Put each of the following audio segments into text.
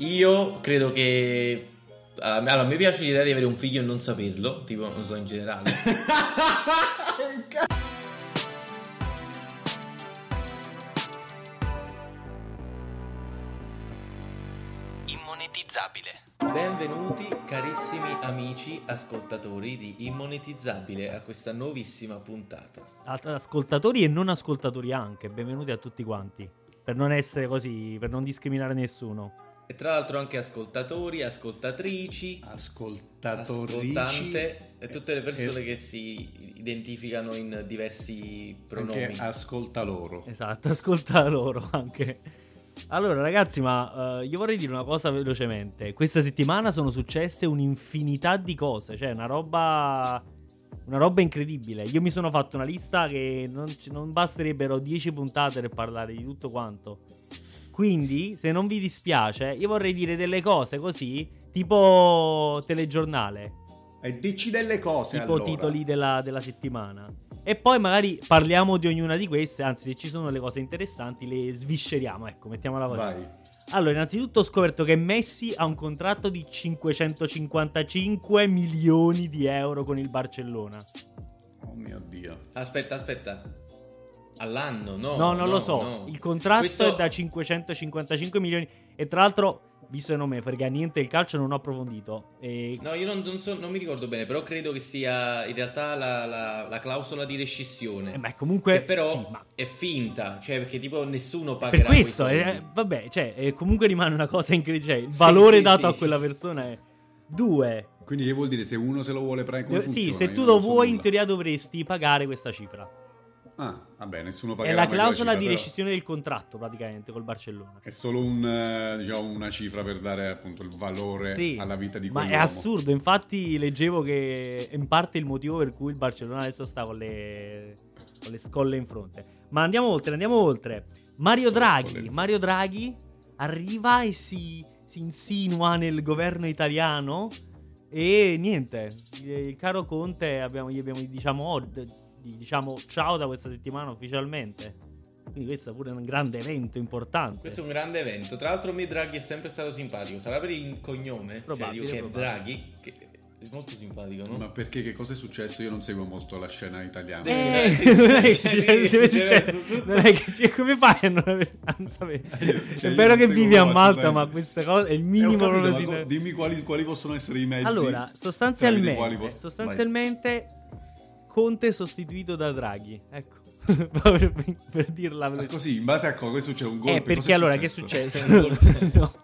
Io credo che. Allora, a me piace l'idea di avere un figlio e non saperlo, tipo, non so, in generale. Immonetizzabile. Benvenuti carissimi amici ascoltatori di Immonetizzabile a questa nuovissima puntata. Ascoltatori e non ascoltatori anche, benvenuti a tutti quanti. Per non essere così, per non discriminare nessuno. E tra l'altro anche ascoltatori, ascoltatrici, ascoltante e tutte le persone che si identificano in diversi pronomi. Anche ascolta loro. Esatto, ascolta loro anche. Allora ragazzi, ma uh, io vorrei dire una cosa velocemente. Questa settimana sono successe un'infinità di cose, cioè una roba una roba incredibile. Io mi sono fatto una lista che non, non basterebbero 10 puntate per parlare di tutto quanto. Quindi, se non vi dispiace, io vorrei dire delle cose così, tipo telegiornale. E dici delle cose, Tipo allora. titoli della, della settimana. E poi magari parliamo di ognuna di queste, anzi se ci sono le cose interessanti le svisceriamo, ecco, mettiamola così. Vai. Allora, innanzitutto ho scoperto che Messi ha un contratto di 555 milioni di euro con il Barcellona. Oh mio Dio. Aspetta, aspetta. All'anno, no? No, non no, lo so. no. Il contratto Questo- è da 555 milioni. E tra l'altro, visto che non me frega niente il calcio, non ho approfondito. E... No, io non, non so- non mi ricordo bene, però credo che sia in realtà la, la- la clausola di rescissione. eh, ma comunque. che però sì, ma è finta, cioè perché tipo nessuno per pagherà questo, quei eh, vabbè, cioè, eh, comunque rimane una cosa incredibile. Cioè, il Sì, valore sì, dato sì, a quella sì. persona è. Due. Quindi che vuol dire se uno se lo vuole prendere sì, se tu lo vuoi, in nulla. teoria dovresti pagare questa cifra. Ah, vabbè, nessuno È pagherà la mai quella clausola cifra, di rescissione del contratto, praticamente, col Barcellona. È solo un, eh, diciamo, una cifra per dare appunto il valore Sì, alla vita di Ma è quell'uomo. assurdo, infatti leggevo che è in parte il motivo per cui il Barcellona adesso sta con le, con le scolle in fronte. Ma andiamo oltre, andiamo oltre. Mario Draghi. Mario Draghi arriva e si, si insinua nel governo italiano e niente, il caro Conte abbiamo, gli abbiamo diciamo, od- gli diciamo ciao da questa settimana ufficialmente. Quindi questo è pure un grande evento importante. Questo è un grande evento. Tra l'altro, a me Draghi è sempre stato simpatico. Sarà per il cognome? Probabile, cioè, dico che. Draghi. Che è molto simpatico, no? Ma perché che cosa è successo? Io non seguo molto la scena italiana. Eh, Deve- non è che cioè, succede-. Non è che cioè, come fai a non, avere- sapere? Cioè, è vero che vivi a Malta, ma queste cose è il Eh, minimo capito, proprio ma si co- dimmi quali, quali possono essere i mezzi. Allora, sostanzialmente, quali po- sostanzialmente Conte sostituito da Draghi. Ecco. per, per dirla vai. Ah, così, in base a cosa? Succede? Un golpe? Eh, perché allora che è successo? no.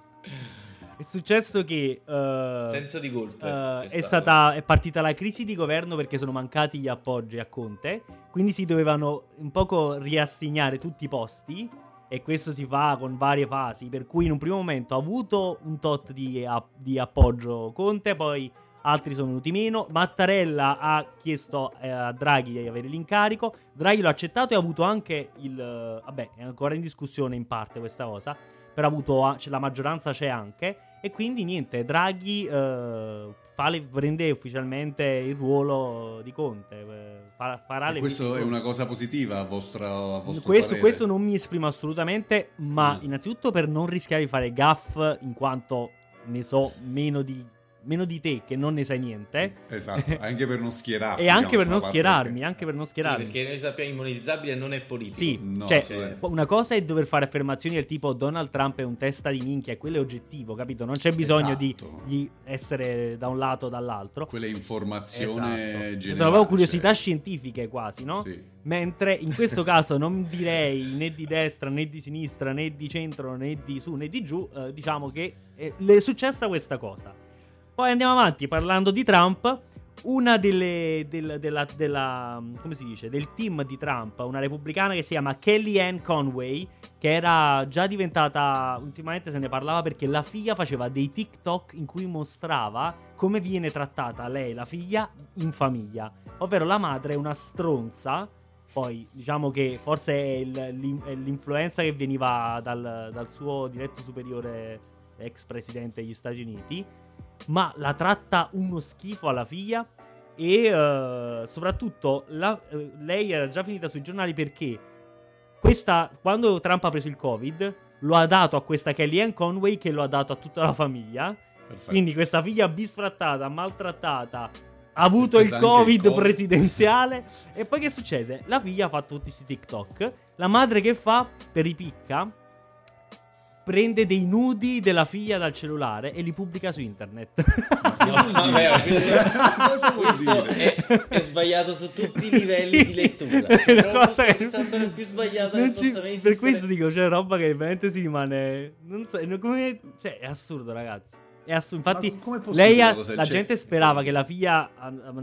È successo che eh, Senso di colpa. C'è è, stata, è partita la crisi di governo perché sono mancati gli appoggi a Conte, quindi si dovevano un poco riassegnare tutti i posti e questo si fa con varie fasi, per cui in un primo momento ha avuto un tot di, di appoggio Conte, poi altri sono venuti meno, Mattarella ha chiesto eh, a Draghi di avere l'incarico, Draghi l'ha accettato e ha avuto anche il... eh, vabbè, è ancora in discussione in parte questa cosa, però ha avuto, c'è- la maggioranza c'è anche. E quindi niente, Draghi eh, fa le- prende ufficialmente il ruolo di Conte, eh, fa- farà le questo è una cosa positiva a vostro, a vostro questo, questo non mi esprimo assolutamente, ma Mm. innanzitutto per non rischiare di fare gaff in quanto ne so meno di, meno di te che non ne sai niente. Esatto, anche per non schierarti. E anche diciamo, per non schierarmi, perché- anche per non Sì, schierarmi. perché noi sappiamo immonizzabile non è politico. Sì, No, cioè, sì. una cosa è dover fare affermazioni del tipo Donald Trump è un testa di minchia, e quello è oggettivo, capito? Non c'è bisogno di, Esatto. di essere da un lato o dall'altro. Quella informazione Esatto. generale. Sono proprio curiosità cioè, scientifiche quasi, no? Sì. Mentre in questo caso non direi né di destra né di sinistra né di centro né di su né di giù, eh, diciamo che eh, le è successa questa cosa. Poi andiamo avanti parlando di Trump. Una delle, del, della, della- come si dice, del team di Trump, una repubblicana che si chiama Kellyanne Conway, che era già diventata, ultimamente se ne parlava perché la figlia faceva dei TikTok in cui mostrava come viene trattata lei, la figlia, in famiglia. Ovvero la madre è una stronza, poi diciamo che forse è, il- è l'influenza che veniva dal, dal suo diretto superiore ex presidente degli Stati Uniti, ma la tratta uno schifo alla figlia e eh, soprattutto la- eh, lei era già finita sui giornali perché questa, quando Trump ha preso il Covid, lo ha dato a questa Kellyanne Conway che lo ha dato a tutta la famiglia. Perfetto. Quindi questa figlia bisfrattata, maltrattata, ha avuto il covid il Covid. presidenziale. e poi che succede? La figlia fa tutti questi TikTok. La madre che fa? Per ripicca. Prende dei nudi della figlia dal cellulare e li pubblica su internet. No, vabbè, Cosa vuol dire? è, è sbagliato su tutti i livelli Sì. di lettura. È Cioè, una proprio cosa che- storia più sbagliata Non ci- per questo dico, c'è roba che veramente si rimane. Non so, come. Cioè, è assurdo, ragazzi. È assurdo. Infatti, lei ha- una la genere? gente sperava che la figlia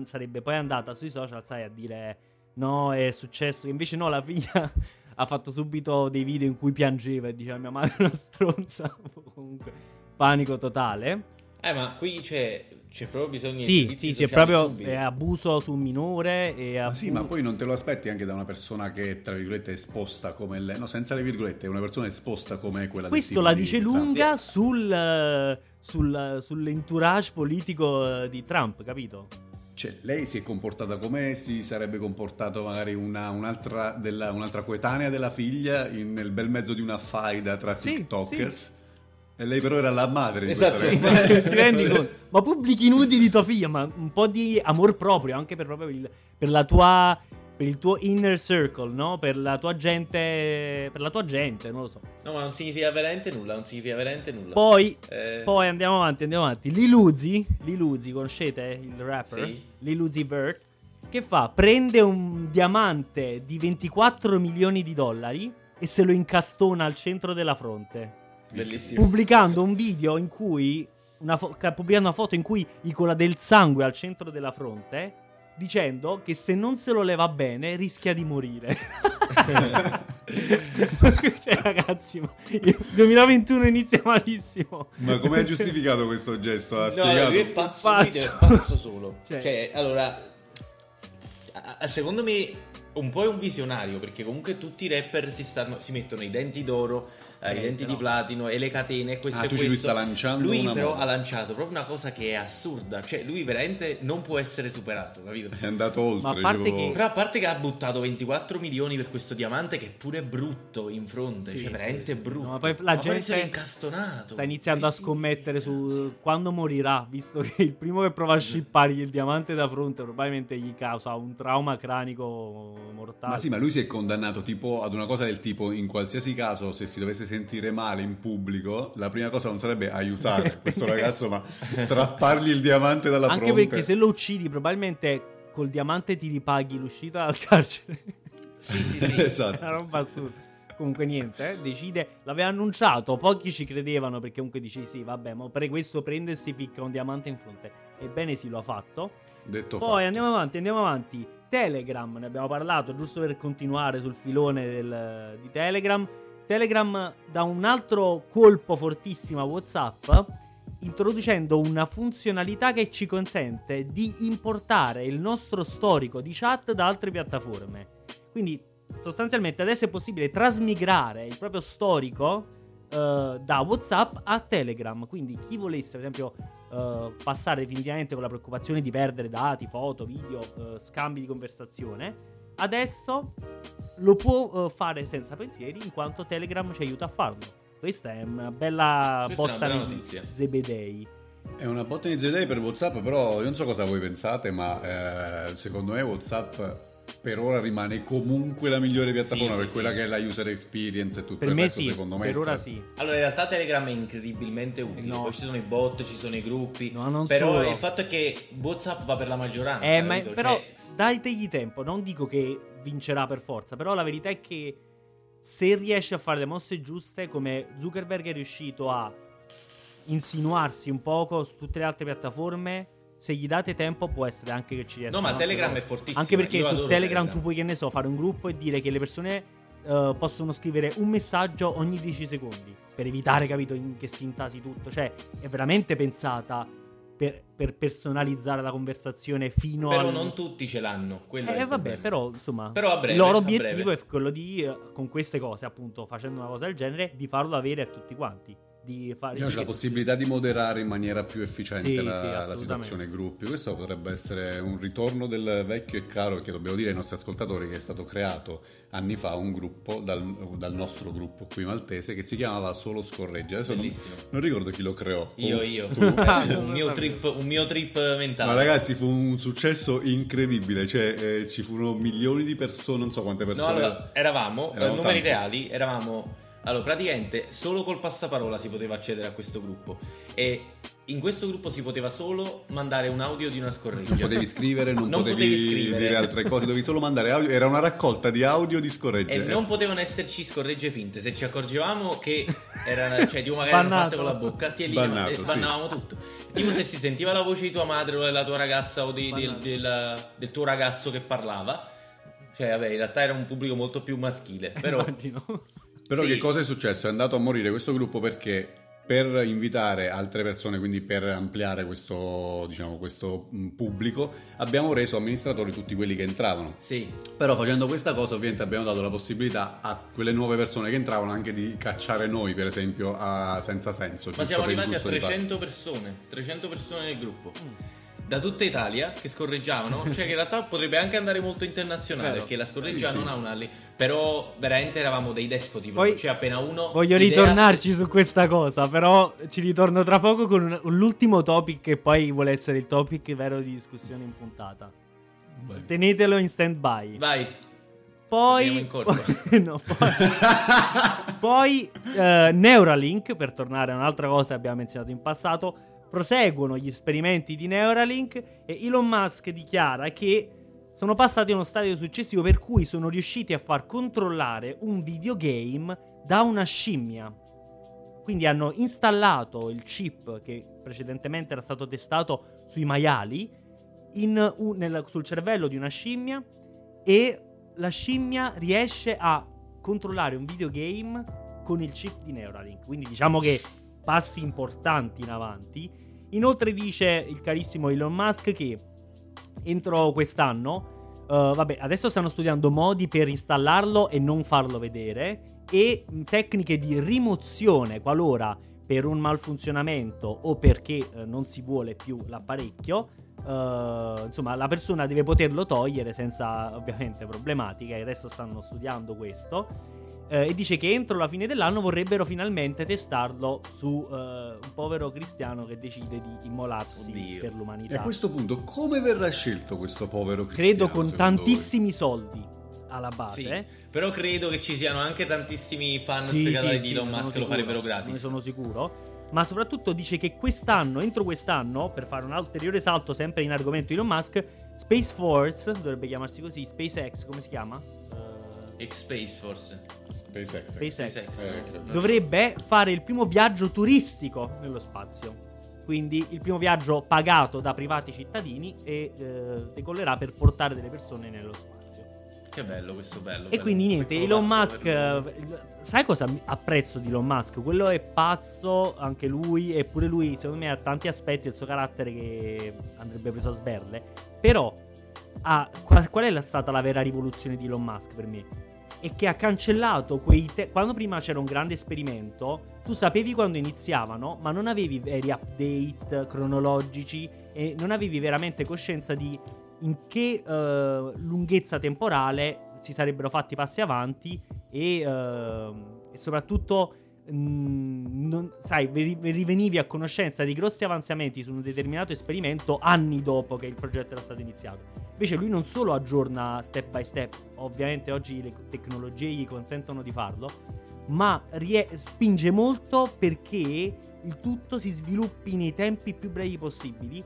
sarebbe poi andata sui social, sai, a dire no, è successo. Invece, no, la figlia ha fatto subito dei video in cui piangeva e diceva mia madre è una stronza. Comunque, panico totale. Eh, ma qui c'è, c'è proprio bisogno di Sì, sì, sì, è sociali proprio è abuso su un minore. E Ma abu- sì, ma poi non te lo aspetti anche da una persona che, tra virgolette, è esposta come lei. No, senza le virgolette, è una persona esposta come quella Questo tipo la di dice lunga sul, eh, sul- sull'entourage politico eh, di Trump, capito? Cioè, lei si è comportata come si sarebbe comportato magari una- un'altra, della- un'altra coetanea della figlia in- nel bel mezzo di una faida tra Sì, TikTokers. E lei però era la madre di Esatto. questa Ma ragazza. ti rendi conto? Ma pubblichi nudi di tua figlia, ma un po' di amor proprio, anche per, proprio il, per la tua. Per il tuo inner circle, no? Per la tua gente. Per la tua gente, non lo so. No, ma non significa veramente nulla, non significa veramente nulla. Poi. Eh, Poi andiamo avanti, andiamo avanti. Lil Uzi, Lil Uzi, conoscete il rapper? Sì. Lil Uzi Vert. Che fa? Prende un diamante di 24 milioni di dollari e se lo incastona al centro della fronte. Bellissimo. pubblicando un video in cui una fo- ca- pubblicando una foto in cui icola del sangue al centro della fronte dicendo che se non se lo leva bene rischia di morire. cioè ragazzi, il 2021 inizia malissimo. Ma come ha giustificato questo gesto? Ha No, spiegato? lui è pazzo, Pazzo. lui è pazzo solo. Cioè- cioè, allora, a- a- secondo me un po' è un visionario, perché comunque tutti i rapper si, stanno, si mettono i denti d'oro, i Eh, denti però- di platino e le catene e questo Ah, e questo. lui sta lanciando Lui una però moda. ha lanciato proprio una cosa che è assurda, cioè lui veramente non può essere superato, capito? È andato oltre. Ma a parte tipo- che- Però a parte che ha buttato 24 milioni per questo diamante che è pure brutto in fronte, Sì, cioè sì, veramente sì. brutto. No, ma poi la poi gente l'è incastonato. Sta iniziando a Sì, scommettere cazzo. su quando morirà, visto che il primo che prova a scippargli il diamante da fronte probabilmente gli causa un trauma cranico mortale. Ma sì, ma lui si è condannato tipo ad una cosa del tipo: in qualsiasi caso, se si dovesse sentire male in pubblico, la prima cosa non sarebbe aiutare questo ragazzo, ma strappargli il diamante dalla Anche fronte. perché se lo uccidi, probabilmente col diamante ti ripaghi l'uscita dal carcere. Sì, sì, sì. È esatto. una roba assurda. Comunque niente, eh, decide, l'aveva annunciato, pochi ci credevano perché comunque dici sì, vabbè, ma per questo prende e si ficca un diamante in fronte. Ebbene sì, lo ha fatto. Detto Poi fatto. andiamo avanti, andiamo avanti. Telegram, ne abbiamo parlato, giusto per continuare sul filone del- di Telegram. Telegram dà un altro colpo fortissimo a WhatsApp, introducendo una funzionalità che ci consente di importare il nostro storico di chat da altre piattaforme. Quindi sostanzialmente adesso è possibile trasmigrare il proprio storico eh, da WhatsApp a Telegram. Quindi chi volesse, ad esempio, eh, passare definitivamente con la preoccupazione di perdere dati, foto, video, eh, scambi di conversazione, adesso lo può eh, fare senza pensieri in quanto Telegram ci aiuta a farlo. Questa è una bella Questa è una botta bella di notizia. zebedei. È una botta di idee per WhatsApp, però io non so cosa voi pensate, ma eh, secondo me WhatsApp per ora rimane comunque la migliore piattaforma Sì, per sì, quella sì. che è la user experience e tutto Per il me resto, sì, secondo me. per ora sì. Allora, in realtà Telegram è incredibilmente utile. No. Poi ci sono i bot, ci sono i gruppi. No, non però solo. il fatto è che WhatsApp va per la maggioranza. Eh, ma però Cioè, dategli tempo, non dico che vincerà per forza, però la verità è che se riesce a fare le mosse giuste, come Zuckerberg è riuscito a insinuarsi un poco su tutte le altre piattaforme, se gli date tempo può essere anche che ci riesca. No, ma Telegram è fortissimo. Anche perché Io su adoro Telegram, tu puoi, che ne so, fare un gruppo e dire che le persone eh, possono scrivere un messaggio ogni 10 secondi, per evitare, capito, che si intasi tutto. Cioè, è veramente pensata per, per personalizzare la conversazione fino Però al... non tutti ce l'hanno. Quello Eh vabbè, però insomma, Però breve, il loro obiettivo è quello di, eh, con queste cose, appunto, facendo una cosa del genere, di farlo avere a tutti quanti. Di fare... Diciamo, c'è la possibilità di moderare in maniera più efficiente Sì, la, sì, la situazione gruppi. Questo potrebbe essere un ritorno del vecchio e caro, che dobbiamo dire ai nostri ascoltatori che è stato creato anni fa un gruppo dal, dal nostro gruppo qui maltese che si chiamava Solo Scorreggia. Adesso non, Bellissimo. non ricordo chi lo creò. Io, Tu- io. tu. Un, mio trip, un mio trip mentale. Ma ragazzi fu un successo incredibile, cioè eh, ci furono milioni di persone, non so quante No, persone. allora, eravamo, Eravamo numeri tanti. reali, eravamo... Allora, praticamente solo col passaparola si poteva accedere a questo gruppo e in questo gruppo si poteva solo mandare un audio di una scorreggia. Non potevi scrivere, non, Non potevi, potevi scrivere. dire altre cose, dovevi solo mandare audio. Era una raccolta di audio di scorregge. E non potevano esserci scorregge finte. Se ci accorgevamo che erano, cioè, tipo magari erano fatte con la bocca, ti Bannato, e sì. bannavamo tutto. Tipo se si sentiva la voce di tua madre o della tua ragazza o di- del, del- del tuo ragazzo che parlava. Cioè, vabbè, in realtà era un pubblico molto più maschile. Però Immagino. Però Sì. che cosa è successo? È andato a morire questo gruppo perché per invitare altre persone, quindi per ampliare questo, diciamo, questo mh, pubblico, abbiamo reso amministratori tutti quelli che entravano. sì, Però facendo questa cosa ovviamente abbiamo dato la possibilità a quelle nuove persone che entravano anche di cacciare noi, per esempio, a senza senso. Ma siamo arrivati a gusto di fare. 300 persone, 300 persone nel gruppo. Mm. Da tutta Italia che scorreggiavano, cioè che in realtà potrebbe anche andare molto internazionale, Vero. perché la scorreggia Sì, non sì. ha una. Però veramente eravamo dei despoti. Poi- cioè appena uno Voglio l'idea- ritornarci su questa cosa, però ci ritorno tra poco con un- l'ultimo topic che poi vuole essere il topic vero di discussione in puntata. Vai. Tenetelo in stand by. Vai. Poi, no, poi, poi, eh, Neuralink, per tornare a un'altra cosa che abbiamo menzionato in passato, proseguono gli esperimenti di Neuralink e Elon Musk dichiara che sono passati a uno stadio successivo per cui sono riusciti a far controllare un videogame da una scimmia. Quindi hanno installato il chip che precedentemente era stato testato sui maiali in un- nel- sul cervello di una scimmia e la scimmia riesce a controllare un videogame con il chip di Neuralink. Quindi diciamo che passi importanti in avanti. Inoltre dice il carissimo Elon Musk che entro quest'anno, eh, vabbè, adesso stanno studiando modi per installarlo e non farlo vedere e mh, tecniche di rimozione qualora per un malfunzionamento o perché eh, non si vuole più l'apparecchio, eh, insomma, la persona deve poterlo togliere senza ovviamente problematiche. Adesso stanno studiando questo. Eh, e dice che entro la fine dell'anno vorrebbero finalmente testarlo su eh, un povero cristiano che decide di immolarsi Oddio. per E l'umanità. a questo punto, come verrà scelto questo povero cristiano? Credo con tantissimi soldi alla base. Sì. Però credo che ci siano anche tantissimi fan Sì, sfegatati sì, di sì, Elon ne Musk che lo farebbero Ne gratis. sono sicuro. Ma soprattutto dice che quest'anno, entro quest'anno, per fare un ulteriore salto sempre in argomento Elon Musk, Space Force, dovrebbe chiamarsi così, SpaceX, come si chiama? Eh, X-Space forse. voi. SpaceX. SpaceX. Eh, credo. dovrebbe fare il primo viaggio turistico nello spazio. Quindi il primo viaggio pagato da privati cittadini e eh, decollerà per portare delle persone nello spazio. Che bello questo bello. E bello. quindi niente, Piccolo Elon Musk, per eh, sai cosa apprezzo di Elon Musk? Quello è pazzo, anche lui, eppure lui secondo me ha tanti aspetti del suo carattere che andrebbe preso a sberle. Però, ha- qual, qual è stata la vera rivoluzione di Elon Musk per me? È che ha cancellato quei... te- quando prima c'era un grande esperimento, tu sapevi quando iniziavano, ma non avevi veri update cronologici e non avevi veramente coscienza di in che eh, lunghezza temporale si sarebbero fatti passi avanti e, ehm, e soprattutto non- sai, rivenivi a conoscenza di grossi avanzamenti su un determinato esperimento anni dopo che il progetto era stato iniziato. Invece lui non solo aggiorna step by step, ovviamente oggi le tecnologie gli consentono di farlo, ma rie- spinge molto perché il tutto si sviluppi nei tempi più brevi possibili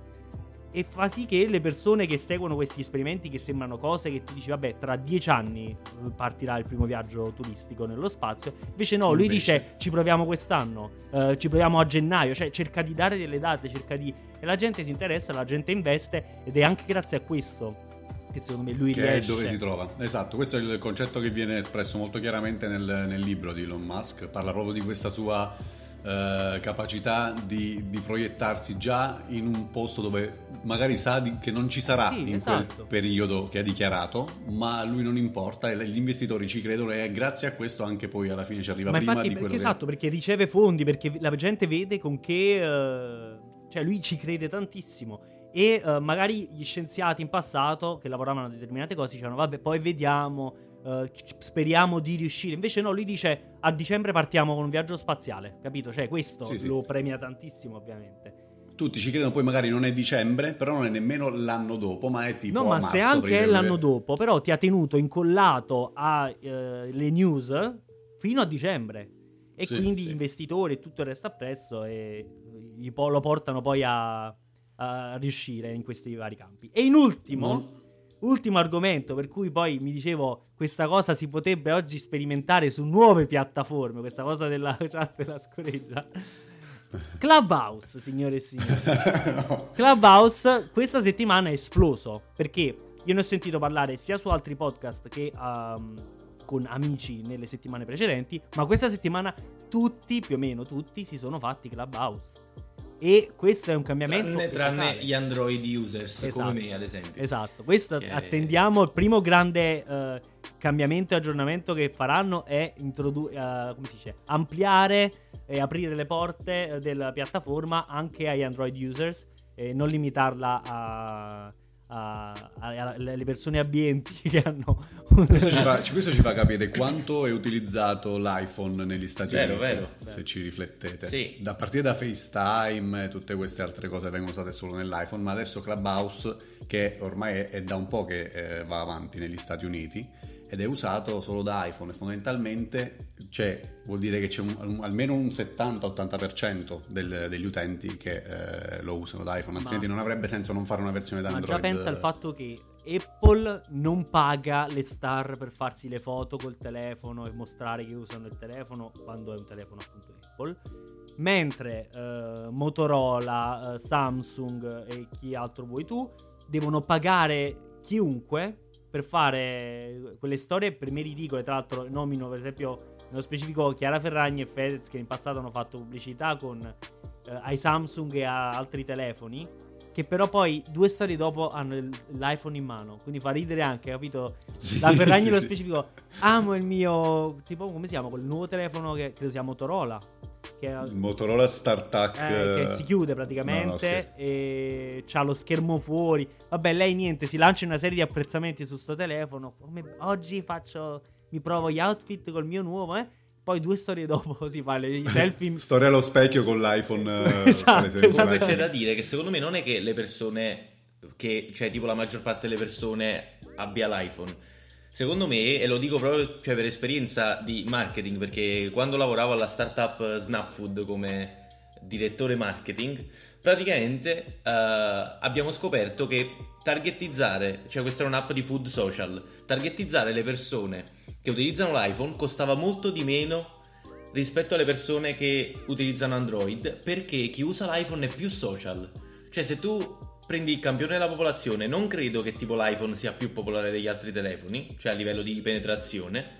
e fa sì che le persone che seguono questi esperimenti che sembrano cose che tu dici vabbè tra dieci anni eh, partirà il primo viaggio turistico nello spazio invece no lui Invece. dice ci proviamo quest'anno eh, ci proviamo a gennaio cioè cerca di dare delle date cerca di e la gente si interessa la gente investe ed è anche grazie a questo che secondo me lui Che è riesce dove si trova. Esatto, questo è il concetto che viene espresso molto chiaramente nel, nel libro di Elon Musk. Parla proprio di questa sua eh, capacità di, di proiettarsi già in un posto dove magari sa di- che non ci sarà Sì, in esatto. quel periodo che ha dichiarato, ma a lui non importa e gli investitori ci credono e grazie a questo anche poi alla fine ci arriva Ma prima infatti, di perché, quello che... esatto, perché riceve fondi, perché la gente vede con che... eh, cioè lui ci crede tantissimo. E eh, magari gli scienziati in passato che lavoravano a determinate cose dicevano, vabbè, poi vediamo, eh, speriamo di riuscire. Invece no, lui dice, a dicembre partiamo con un viaggio spaziale, capito? Cioè questo Sì, sì. lo premia tantissimo, ovviamente. Tutti ci credono, poi magari non è dicembre, però non è nemmeno l'anno dopo, ma è tipo no, ma se anche è l'anno dopo, però ti ha tenuto incollato alle news fino a dicembre. E Sì, quindi sì. gli investitori e tutto il resto appresso e lo portano poi a, a riuscire in questi vari campi. E in ultimo, Non- ultimo argomento per cui poi mi dicevo questa cosa si potrebbe oggi sperimentare su nuove piattaforme, questa cosa della chat della scoreggia. Clubhouse, signore e signori. No. Clubhouse questa settimana è esploso perché io ne ho sentito parlare sia su altri podcast che um, con amici nelle settimane precedenti, ma questa settimana tutti, più o meno tutti, si sono fatti Clubhouse. E questo è un cambiamento. Tranne, tranne gli Android users Esatto. come me, ad esempio. Esatto, questo Che- attendiamo. Il primo grande eh, cambiamento e aggiornamento che faranno è introdu- eh, come si dice, ampliare e aprire le porte eh, della piattaforma anche agli Android users e non limitarla a, a- a- alle persone abbienti che hanno Questo ci, fa, questo ci fa capire quanto è utilizzato l'iPhone negli Stati Vero, Uniti, vero. se ci riflettete. Sì. Da partire da FaceTime e tutte queste altre cose vengono usate solo nell'iPhone, ma adesso Clubhouse, che ormai è, è da un po' che eh, va avanti negli Stati Uniti, ed è usato solo da iPhone e fondamentalmente c'è, vuol dire che c'è un- un- almeno un 70-80% del- degli utenti che eh, lo usano da iPhone, altrimenti Ma- non avrebbe senso non fare una versione da Ma Android. già pensa al fatto che Apple non paga le star per farsi le foto col telefono e mostrare che usano il telefono quando è un telefono appunto Apple. Mentre eh, Motorola, eh, Samsung e chi altro vuoi tu devono pagare chiunque per fare quelle storie per me ridicole. Tra l'altro, nomino per esempio nello specifico Chiara Ferragni e Fedez che in passato hanno fatto pubblicità con, eh, ai Samsung e a altri telefoni. Che però poi due storie dopo hanno l'iPhone in mano. Quindi fa ridere anche, capito? Sì, La Ferragni sì, nello specifico. Amo il mio. Tipo, come si chiama? Quel nuovo telefono che credo sia Motorola. Che, è- Il Motorola StarTAC eh, che si chiude No, no, praticamente. scherzo. e c'ha lo schermo fuori. Vabbè, lei niente. Si lancia una serie di apprezzamenti su sto telefono. Come- oggi faccio. Mi provo gli outfit col mio nuovo, eh. Poi due storie dopo si fa le i selfie. Storia allo specchio con l'iPhone. eh, Esatto, esatto. C'è da dire che secondo me non è che le persone, che, cioè tipo la maggior parte delle persone abbia l'iPhone. Secondo me, e lo dico proprio cioè, per esperienza di marketing, perché quando lavoravo alla startup Snapfood come direttore marketing, praticamente eh, abbiamo scoperto che targetizzare, cioè questa è un'app di food social, targetizzare le persone che utilizzano l'iPhone costava molto di meno rispetto alle persone che utilizzano Android perché chi usa l'iPhone è più social. Cioè se tu prendi il campione della popolazione, non credo che tipo l'iPhone sia più popolare degli altri telefoni, cioè a livello di penetrazione,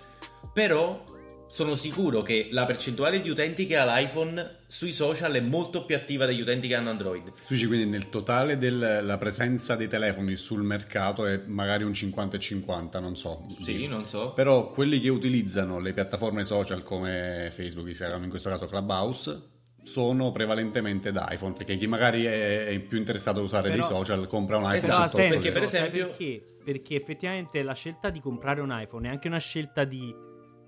però sono sicuro che la percentuale di utenti che ha l'iPhone sui social è molto più attiva degli utenti che hanno Android. Tu dici quindi nel totale della presenza dei telefoni sul mercato è magari un 50 e 50, non so. Sì, non so. Però quelli che utilizzano le piattaforme social come Facebook, Instagram, in questo caso Clubhouse, sono prevalentemente da iPhone, perché chi magari è più interessato a usare Però- dei social compra un iPhone. Esatto, senso, perché per esempio- perché? Perché effettivamente la scelta di comprare un iPhone è anche una scelta di,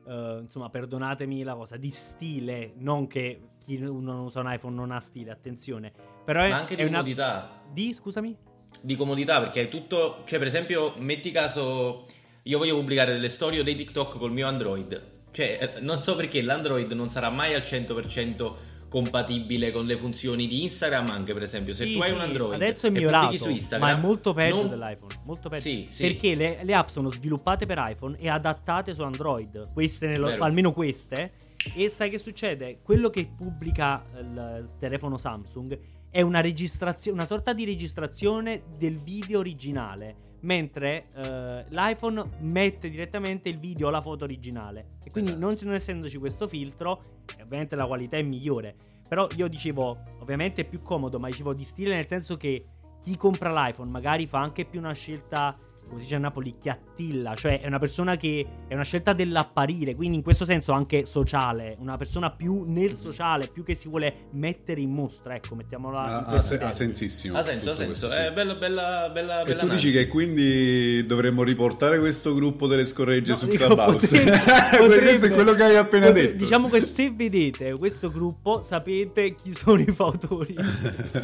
eh, insomma, perdonatemi la cosa, di stile, non che chi non usa un iPhone non ha stile, attenzione. Però è, Ma anche di è una... comodità. Di, scusami? di comodità perché è tutto cioè per esempio metti caso io voglio pubblicare delle storie o dei TikTok col mio Android cioè eh, non so perché l'Android non sarà mai al 100% compatibile con le funzioni di Instagram anche per esempio se Sì, tu hai sì, un Android adesso è migliorato, su Instagram ma è molto peggio non- dell'iPhone, molto peggio. Sì. Perché le, le app sono sviluppate per iPhone e adattate su Android, queste nello- almeno queste, E sai che succede? Quello che pubblica il telefono Samsung è una registrazione, una sorta di registrazione del video originale, mentre eh, l'iPhone mette direttamente il video o la foto originale. E quindi Esatto. non, non essendoci questo filtro, ovviamente la qualità è migliore. Però io dicevo, ovviamente è più comodo, ma dicevo di stile nel senso che chi compra l'iPhone magari fa anche più una scelta, come si dice a Napoli, chiattilla, cioè è una persona che è una scelta dell'apparire, quindi in questo senso anche sociale, una persona più nel sociale, più che si vuole mettere in mostra, ecco, mettiamola Ha, questi se- ha sensissimo. Ha senso, ha senso. questo, sì. È bella, bella, bella, E bella tu dici che quindi dovremmo riportare questo gruppo delle scorregge No, su Clubhouse? potrebbe- questo potrebbe- è quello che hai appena potre- detto. Diciamo che se vedete questo gruppo, sapete chi sono i fautori.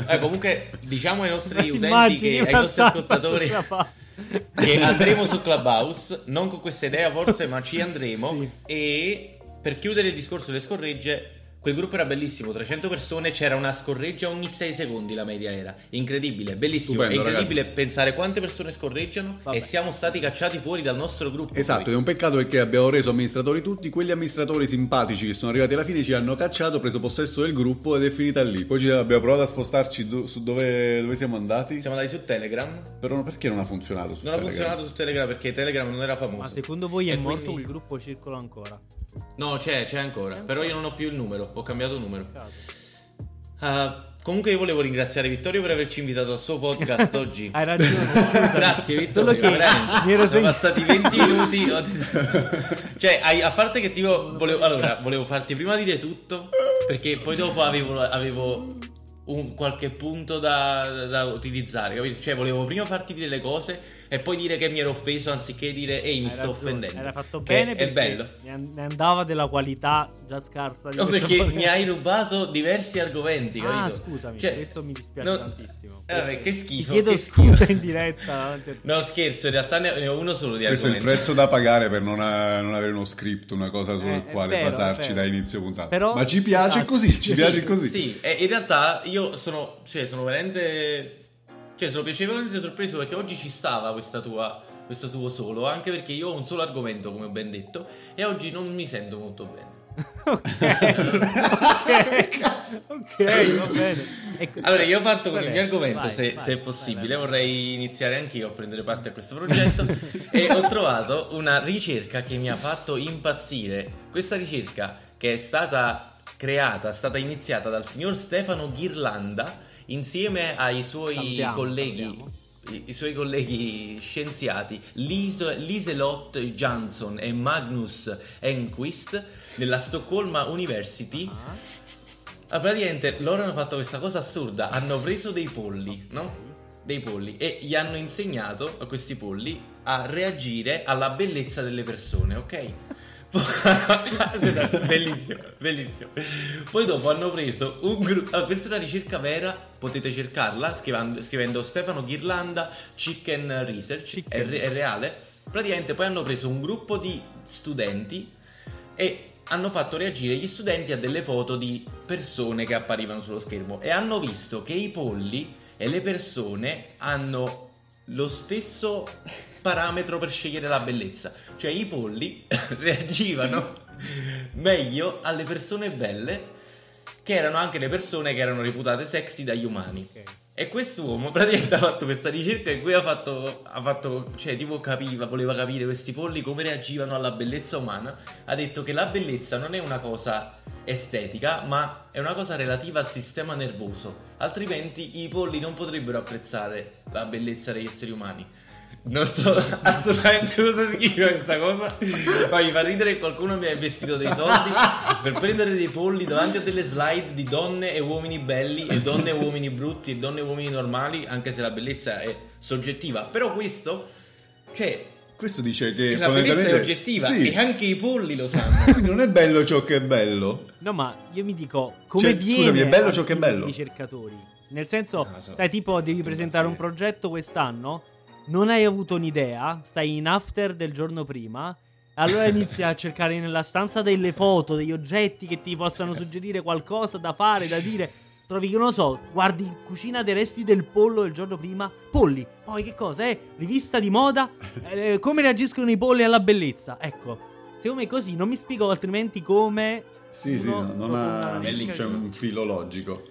Eh, comunque, diciamo ai nostri Ti utenti, che, ai nostri ascoltatori, che andremo su Clubhouse, non con questa idea forse, ma ci andremo. Sì. E per chiudere il discorso delle scorregge, quel gruppo era bellissimo, 300 persone, c'era una scorreggia ogni 6 secondi la media era. Incredibile, bellissimo. Stupendo, è incredibile ragazzi. pensare quante persone scorreggiano Vabbè. e siamo stati cacciati fuori dal nostro gruppo. Esatto, poi. è un peccato perché abbiamo reso amministratori tutti, quegli amministratori simpatici che sono arrivati alla fine ci hanno cacciato, preso possesso del gruppo ed è finita lì. Poi ci abbiamo provato a spostarci do- su dove, dove siamo andati, Siamo andati su Telegram. però perché non ha funzionato su Non ha Telegram? funzionato su Telegram perché Telegram non era famoso. Ma secondo voi è E morto quindi- quel gruppo circola ancora? No, c'è, c'è ancora. Però io non ho più il numero, ho cambiato numero. Ah, comunque io volevo ringraziare Vittorio per averci invitato al suo podcast oggi. Hai ragione. Grazie Vittorio, Solo che mi ero sono passati 20 minuti. cioè, hai- a parte che tipo volevo, allora, volevo farti prima dire tutto perché poi dopo avevo, avevo un qualche punto da, da utilizzare, capito? Cioè, volevo prima farti dire le cose e poi dire che mi ero offeso anziché dire ehi, mi Hai sto ragione, offendendo. Era fatto Che bene è perché bello. Ne an- ne andava della qualità già scarsa di No, perché podcast. mi hai rubato diversi argomenti, capito? Ah, scusami, Cioè, questo mi dispiace no- tantissimo. Eh, vabbè, che Ti schifo. chiedo che scusa schifo. in diretta davanti a te. No, scherzo, in realtà ne ho uno solo di Questo è il argomenti. prezzo da pagare per non, ha- non avere uno script, una cosa sul Eh, quale vero, basarci da inizio puntata. Però- Ma ci piace esatto. così, ci Sì, piace così. Sì, e in realtà io sono, cioè, sono veramente, cioè, sono piacevolmente sorpreso perché oggi ci stava questa tua, questo tuo solo, anche perché io ho un solo argomento, come ho ben detto, e oggi non mi sento molto bene. ok, ok, va bene. Ecco. Allora, io parto con il mio argomento, Vai, se, vai, se è possibile. vai. Vorrei iniziare anch'io a prendere parte a questo progetto. e ho trovato una ricerca che mi ha fatto impazzire. Questa ricerca, che è stata creata, è stata iniziata dal signor Stefano Ghirlanda insieme ai suoi Salutiamo, colleghi. salutiamo. I, i suoi colleghi scienziati Lise, Liselott Jansson e Magnus Enquist nella Stoccolma University Ah, praticamente loro hanno fatto questa cosa assurda, hanno preso dei polli, no? Dei polli e gli hanno insegnato a questi polli a reagire alla bellezza delle persone, ok? Aspetta, bellissimo, bellissimo. Poi dopo hanno preso un gruppo. questa è una ricerca vera, potete cercarla scrivendo, scrivendo Stefano Ghirlanda Chicken Research, È, Chicken. re- è reale. Praticamente poi hanno preso un gruppo di studenti e hanno fatto reagire gli studenti a delle foto di persone che apparivano sullo schermo e hanno visto che i polli e le persone hanno lo stesso parametro per scegliere la bellezza. Cioè i polli reagivano meglio alle persone belle che erano anche le persone che erano reputate sexy dagli umani. ok. E quest'uomo praticamente ha fatto questa ricerca in cui ha fatto, ha fatto, cioè tipo capiva, voleva capire questi polli come reagivano alla bellezza umana. Ha detto che la bellezza non è una cosa estetica, ma è una cosa relativa al sistema nervoso. Altrimenti i polli non potrebbero apprezzare la bellezza degli esseri umani. Non so assolutamente cosa significa questa cosa, ma mi fa ridere che qualcuno mi ha investito dei soldi per prendere dei polli davanti a delle slide di donne e uomini belli e donne e uomini brutti e donne e uomini normali, anche se la bellezza è soggettiva. Però questo, cioè, Questo dice che la bellezza è fondamentalmente- oggettiva Sì. e anche i polli lo sanno. Quindi non è bello ciò che è bello. No, ma io mi dico come Cioè, viene scusami, è bello ciò che è dire i bello? ricercatori. Nel senso, Non lo so. sai, tipo devi presentare un progetto quest'anno, non hai avuto un'idea, stai in after del giorno prima, allora inizi a cercare nella stanza delle foto, degli oggetti che ti possano suggerire qualcosa da fare, da dire. Trovi che non lo so, guardi in cucina dei resti del pollo il giorno prima, polli. Poi che cosa? Eh, rivista di moda, eh, come reagiscono i polli alla bellezza? Ecco, Secondo me così non mi spiego altrimenti come. Sì, sì, no, non ha c'è un filo logico.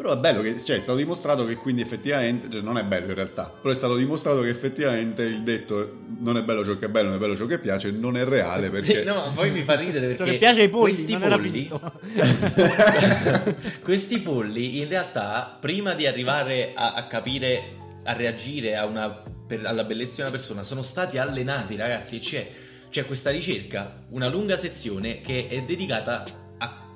Però è bello che cioè, è stato dimostrato che quindi effettivamente, cioè, non è bello in realtà, però è stato dimostrato che effettivamente il detto non è bello ciò che è bello, non è bello ciò che piace, non è reale perché Sì, no, ma poi mi fa ridere perché Ciò che piace ai polli, questi polli, questi polli in realtà prima di arrivare a, a capire, a reagire a una, per- alla bellezza di una persona, sono stati allenati ragazzi e c'è, c'è questa ricerca, una lunga sezione che è dedicata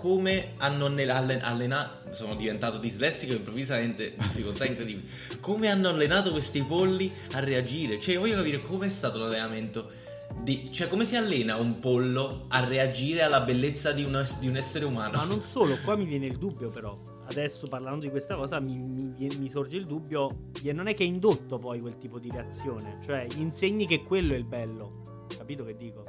a come hanno allenato, sono diventato dislessico improvvisamente, difficoltà incredibili, come hanno allenato questi polli a reagire, cioè voglio capire com'è stato l'allenamento. Di, cioè, come si allena un pollo a reagire alla bellezza di un, di un essere umano? Ma non solo, qua mi viene il dubbio però. Adesso parlando di questa cosa mi, mi mi sorge il dubbio. e Non è che è indotto poi quel tipo di reazione. Cioè, insegni che quello è il bello. Capito che dico?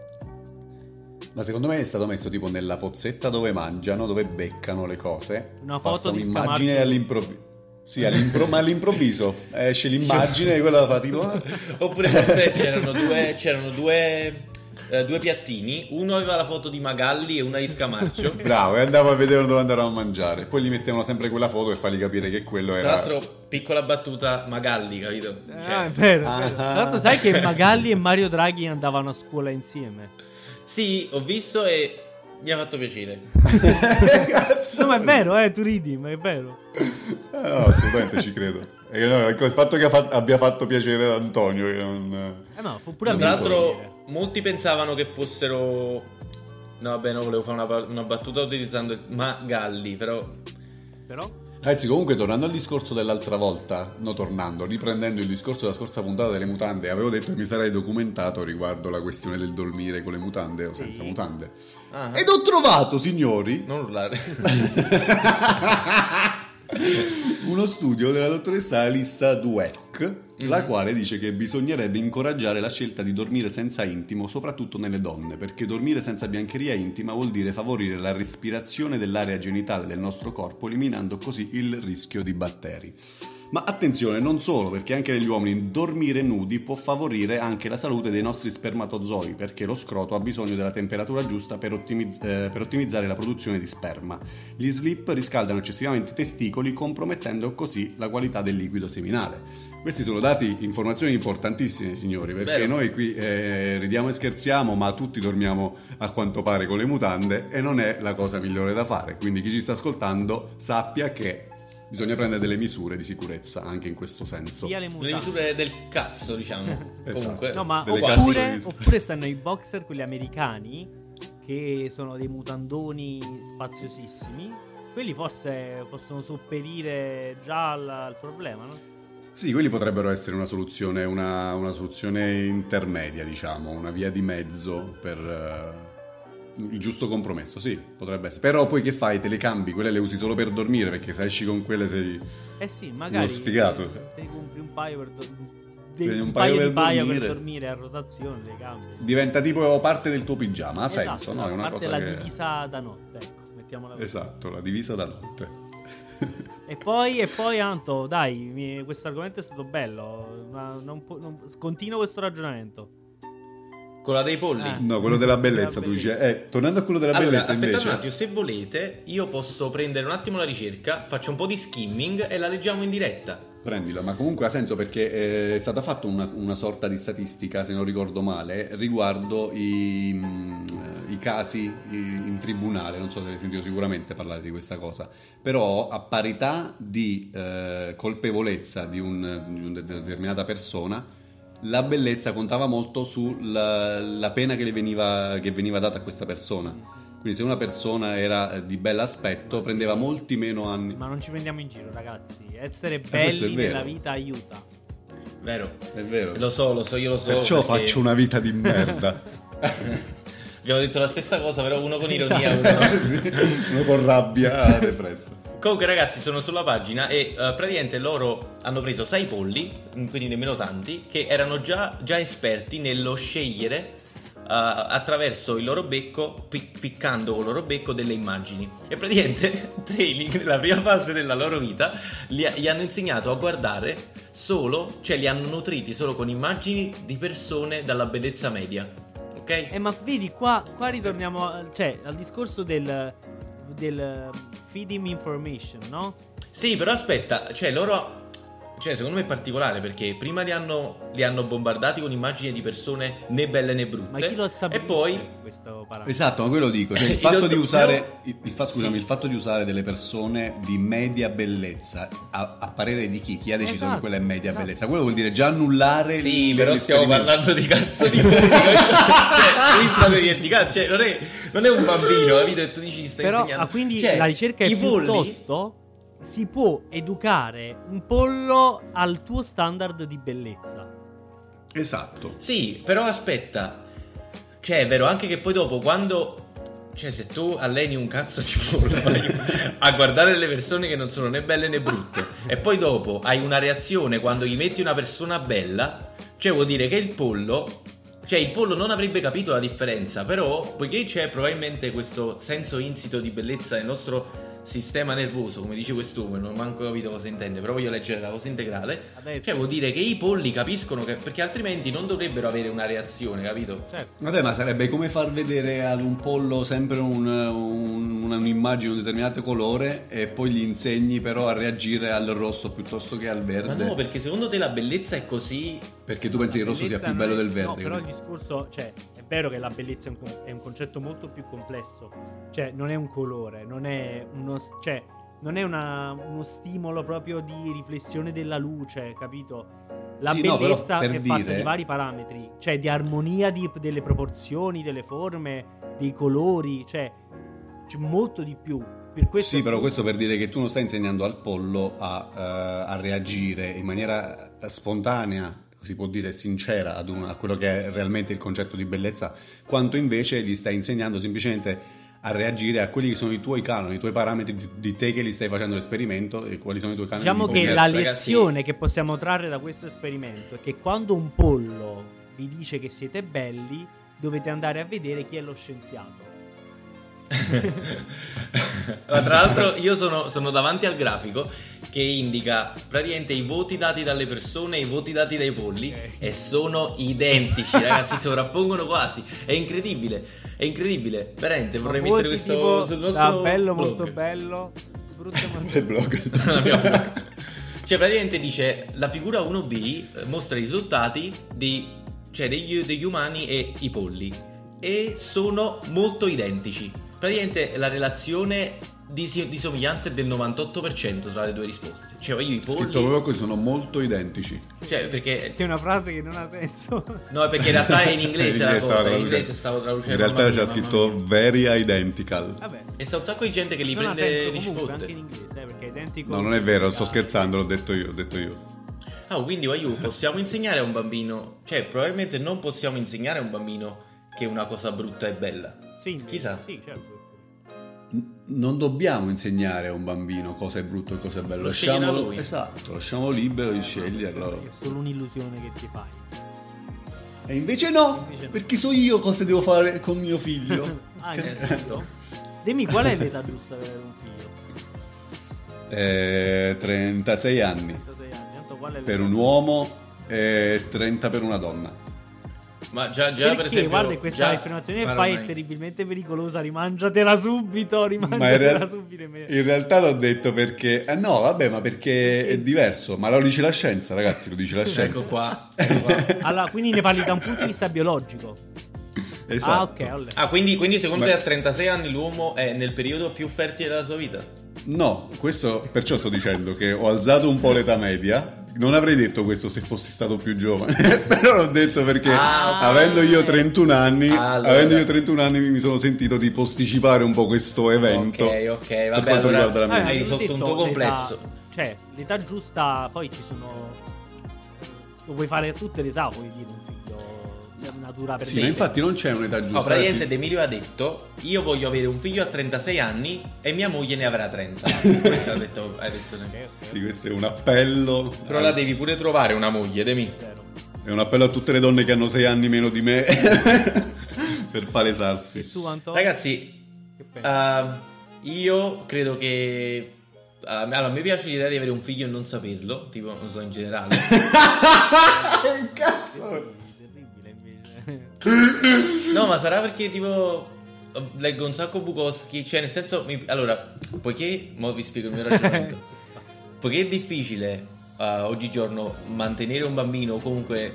Ma secondo me è stato messo tipo nella pozzetta dove mangiano, dove beccano le cose. Una foto Passa di un'immagine Scamarcio. all'improvviso. Sì, all'impro- ma all'improvviso esce l'immagine e quella fa tipo... ah, Oppure forse c'erano due, c'erano due, eh, due piattini, uno aveva la foto di Magalli e una di Scamarcio. Bravo, e andavo a vedere dove andavano a mangiare. Poi gli mettevano sempre quella foto per fargli capire che quello Tra era... l'altro, piccola battuta, Magalli, capito? Cioè, Ah, è vero. Ah. è vero. Tra l'altro, sai che Magalli e Mario Draghi andavano a scuola insieme. Sì, ho visto e mi ha fatto piacere. Cazzo! No, ma è vero, eh, tu ridi, ma è vero. Eh, no, assolutamente ci credo. E no, il fatto che abbia fatto piacere ad Antonio, che non... Eh no, fu pure me Tra l'altro, piacere. molti pensavano che fossero. No, vabbè, no, volevo fare una, una battuta utilizzando il Magalli, però. Però Ragazzi, comunque tornando al discorso dell'altra volta, no tornando, riprendendo il discorso della scorsa puntata delle mutande, avevo detto che mi sarei documentato riguardo la questione del dormire con le mutande o Sì. senza mutande. Ah, Ed ho trovato, signori, non urlare. uno studio della dottoressa Alissa Dweck, la Mhm. quale dice che bisognerebbe incoraggiare la scelta di dormire senza intimo, soprattutto nelle donne, perché dormire senza biancheria intima vuol dire favorire la respirazione dell'area genitale del nostro corpo, eliminando così il rischio di batteri. Ma attenzione, non solo, perché anche negli uomini dormire nudi può favorire anche la salute dei nostri spermatozoi, perché lo scroto ha bisogno della temperatura giusta per, ottimizz- eh, per ottimizzare la produzione di sperma. Gli slip riscaldano eccessivamente i testicoli, compromettendo così la qualità del liquido seminale. Questi sono dati, informazioni importantissime, signori, perché Vero. noi qui eh, ridiamo e scherziamo, ma tutti dormiamo a quanto pare con le mutande e non è la cosa migliore da fare. Quindi chi ci sta ascoltando sappia che bisogna prendere delle misure di sicurezza anche in questo senso. via le Le misure del cazzo, diciamo. Esatto. Comunque. No, ma Delle oppure, oppure stanno i boxer, quelli americani, che sono dei mutandoni spaziosissimi. Quelli forse possono sopperire già al, al problema, no? Sì, quelli potrebbero essere una soluzione, una, una soluzione intermedia, diciamo, una via di mezzo per eh, il giusto compromesso, sì, potrebbe essere. Però poi che fai? Te le cambi, quelle le usi solo per dormire, perché se esci con quelle sei... Eh sì, magari Uno sfigato. Te compri un paio per dormire. Un, un paio, paio di per paia dormire. per dormire a rotazione, le cambi. Diventa tipo parte del tuo pigiama, ha Esatto, senso, no? È una parte cosa la che... divisa da notte, ecco, mettiamola così. Esatto, la divisa da notte. E poi, e poi Anto, dai, questo argomento è stato bello. Ma non non- continua questo ragionamento. Quella dei polli. Eh. No, quello della bellezza, tu dici. Eh, tornando a quello della Allora, bellezza aspettate invece... un attimo, se volete, io posso prendere un attimo la ricerca, faccio un po' di skimming e la leggiamo in diretta. Prendila, ma comunque ha senso perché eh, è stata fatta una, una sorta di statistica, se non ricordo male, riguardo i, mm, i casi in tribunale, non so se avete sentito sicuramente parlare di questa cosa, però a parità di eh, colpevolezza di, un- di una determinata persona, la bellezza contava molto sulla la pena che, le veniva, che veniva data a questa persona. Quindi se una persona era eh, di bell'aspetto prendeva molti meno anni. Ma non ci prendiamo in giro, ragazzi. Essere è belli nella vita aiuta. Vero? È vero. Lo so, lo so, io lo so. Perciò perché faccio una vita di merda. Abbiamo detto la stessa cosa, però uno con ironia, Esatto. uno no. Sì, Uno con rabbia depressa. Comunque ragazzi sono sulla pagina e eh, praticamente loro hanno preso sei polli, mm, quindi nemmeno tanti, che erano già, già esperti nello scegliere eh, attraverso il loro becco, pic- piccando con il loro becco delle immagini. E praticamente training nella prima fase della loro vita li, ha- gli hanno insegnato a guardare solo, cioè li hanno nutriti solo con immagini di persone dalla bellezza media. Ok? Eh, ma vedi, qua, qua ritorniamo cioè, al discorso del, del feeding information, no? Sì, però aspetta, cioè loro. Cioè, secondo me è particolare perché prima li hanno, li hanno bombardati con immagini di persone né belle né brutte. Ma chi lo E stabilisce poi. Esatto, ma quello dico, cioè il fatto di dottor- usare, però- il, fa- scusami, Sì. il fatto di usare delle persone di media bellezza, a, a parere di chi? Chi ha deciso Esatto, che quella è media esatto. bellezza? Quello vuol dire già annullare Sì, però stiamo parlando di cazzo di pubblico. cioè, cioè, non è, non è un bambino, capito? E tu dici ci stai Però, insegnando. ah, quindi Cioè, la ricerca è i polli- piuttosto si può educare un pollo al tuo standard di bellezza. Esatto. Sì, però aspetta. Cioè, è vero anche che poi dopo, quando. Cioè, se tu alleni un cazzo di pollo vai a guardare le persone che non sono né belle né brutte, e poi dopo hai una reazione quando gli metti una persona bella, cioè vuol dire che il pollo. Cioè, il pollo non avrebbe capito la differenza, però, poiché c'è probabilmente questo senso insito di bellezza nel nostro sistema nervoso, come dice quest'uomo, non ho manco capito cosa intende, però voglio leggere la cosa integrale. Adesso. Cioè, vuol dire che i polli capiscono che. perché altrimenti non dovrebbero avere una reazione, capito? Certo. Vabbè, ma sarebbe come far vedere ad un pollo sempre un- un- un'immagine di un determinato colore e poi gli insegni però a reagire al rosso piuttosto che al Ma verde. no, perché secondo te la bellezza è così. Perché tu pensi che il rosso sia più bello è- del verde. No, però il quindi. discorso, cioè, è vero che la bellezza è un, con- è un concetto molto più complesso. Cioè, non è un colore, non è uno, s- cioè, non è una- uno stimolo proprio di riflessione della luce, capito? La Sì, no, bellezza per è fatta dire- di vari parametri, cioè di armonia di- delle proporzioni, delle forme, dei colori, cioè c'è molto di più. Per questo Sì, però questo per dire che tu non stai insegnando al pollo a, eh, a reagire in maniera spontanea, si può dire sincera, ad un- a quello che è realmente il concetto di bellezza, quanto invece gli stai insegnando semplicemente a reagire a quelli che sono i tuoi canoni, i tuoi parametri di, te che gli stai facendo l'esperimento e quali sono i tuoi canoni Diciamo di che Ragazzi, la ragazzi- lezione che possiamo trarre da questo esperimento è che quando un pollo vi dice che siete belli, dovete andare a vedere chi è lo scienziato. Ma tra l'altro, io sono, sono davanti al grafico che indica praticamente i voti dati dalle persone e i voti dati dai polli Ok. e sono identici, ragazzi, si sovrappongono quasi. È incredibile, è incredibile. Veramente, vorrei Ma mettere questo tipo sul nostro da bello, blog. molto bello, brutto molto blog. Cioè, praticamente dice la figura 1B eh, mostra i risultati di, cioè, degli, degli umani e i polli e sono molto identici. Praticamente la relazione di, di somiglianza è del 98% tra le due risposte. Cioè, io i Scritto polli. proprio così, sono molto identici. Cioè, perché. Che è una frase che non ha senso. No, è perché in realtà è in inglese la In cosa. stavo In inglese traducendo. stavo traducendo. In realtà c'era scritto mia. very identical. Vabbè. E sta un sacco di gente che li non prende senso di comunque anche in inglese, eh, perché è identico. No, non è vero, sto scherzando, l'ho detto io, l'ho detto io. Ah, quindi Wayu, possiamo insegnare a un bambino, cioè probabilmente non possiamo insegnare a un bambino che una cosa brutta è bella. Sì, Chissà. Sì, certo. N- Non dobbiamo insegnare a un bambino cosa è brutto e cosa è bello. Lo Lasciamolo, lui. esatto, lasciamolo libero di sceglierlo. È solo un'illusione che ti fai. E invece no, Invece no. perché so io cosa devo fare con mio figlio. Ah, Che- Esatto. Dimmi qual è l'età giusta per avere un figlio? Eh, 36 anni 36 anni. Tanto per un uomo e 30 per una donna. Ma già, già Perché, per esempio... guarda, questa affermazione che fai è mai. terribilmente pericolosa. Rimangiatela subito, Ma in, rimangiatela real- subito. in realtà l'ho detto perché... Eh no, vabbè, ma perché è diverso. Ma lo dice la scienza, ragazzi, lo dice la scienza. Ecco qua. ecco qua. Allora, quindi ne parli da un punto di vista biologico. Esatto. Ah, ok. allora. Ah, quindi, quindi secondo Beh. te a 36 anni l'uomo è nel periodo più fertile della sua vita? No, questo perciò sto dicendo che ho alzato un po' l'età media. Non avrei detto questo se fossi stato più giovane, però l'ho detto perché Ah, avendo io 31 anni, Allora. avendo io 31 anni mi sono sentito di posticipare un po' questo evento. Ok, ok, per vabbè, quanto allora riguarda la mia Eh, hai risolto un tuo l'età- complesso. Cioè, l'età giusta, poi ci sono. Lo puoi fare a tutte le età, vuoi dire un figlio. Se natura per Sì, me. ma infatti non c'è un'età giusta. No, praticamente ragazzi. D'Emilio ha detto io voglio avere un figlio a 36 anni e mia moglie ne avrà 30. Questo ha detto, hai detto. Sì, questo è un appello. Però la devi pure trovare una moglie, Demi. È un appello a tutte le donne che hanno 6 anni meno di me per palesarsi. Tu, Anto? Ragazzi, Che ah, io credo che... ah, allora, me piace l'idea di avere un figlio e non saperlo, tipo, non so, in generale. Cazzo! No, ma sarà perché tipo leggo un sacco Bukowski, cioè nel senso, mi- allora, poiché, mo vi spiego il mio ragionamento, poiché è difficile uh, oggigiorno mantenere un bambino o comunque,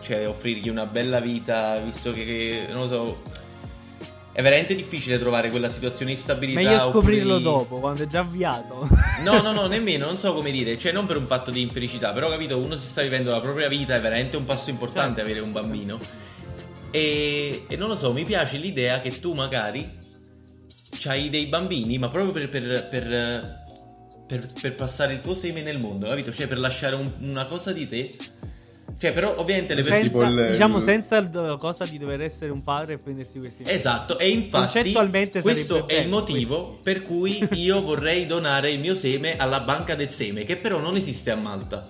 cioè offrirgli una bella vita, visto che, che, non lo so, è veramente difficile trovare quella situazione di stabilità. Meglio oppure scoprirlo di- dopo, quando è già avviato. No, no, no, nemmeno, non so come dire, cioè non per un fatto di infelicità, però capito, uno si sta vivendo la propria vita, è veramente un passo importante Certo. avere un bambino. E, e non lo so, mi piace l'idea che tu magari c'hai dei bambini, ma proprio per, per- per- per- per passare il tuo seme nel mondo, capito? Cioè per lasciare un- una cosa di te. Cioè, però ovviamente le persone... Senza, diciamo senza il- cosa di dover essere un padre e prendersi questi. Esatto, e infatti Concettualmente questo è il motivo questo. per cui io vorrei donare il mio seme alla banca del seme, che però non esiste a Malta.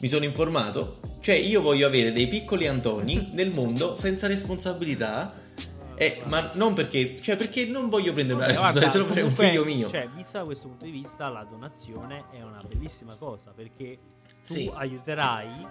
Mi sono informato, cioè io voglio avere dei piccoli Antoni nel mondo senza responsabilità, eh, ma non perché, cioè perché non voglio prendere una responsabilità guarda, solo per un figlio mio. Cioè, vista da questo punto di vista, la donazione è una bellissima cosa perché tu Sì. aiuterai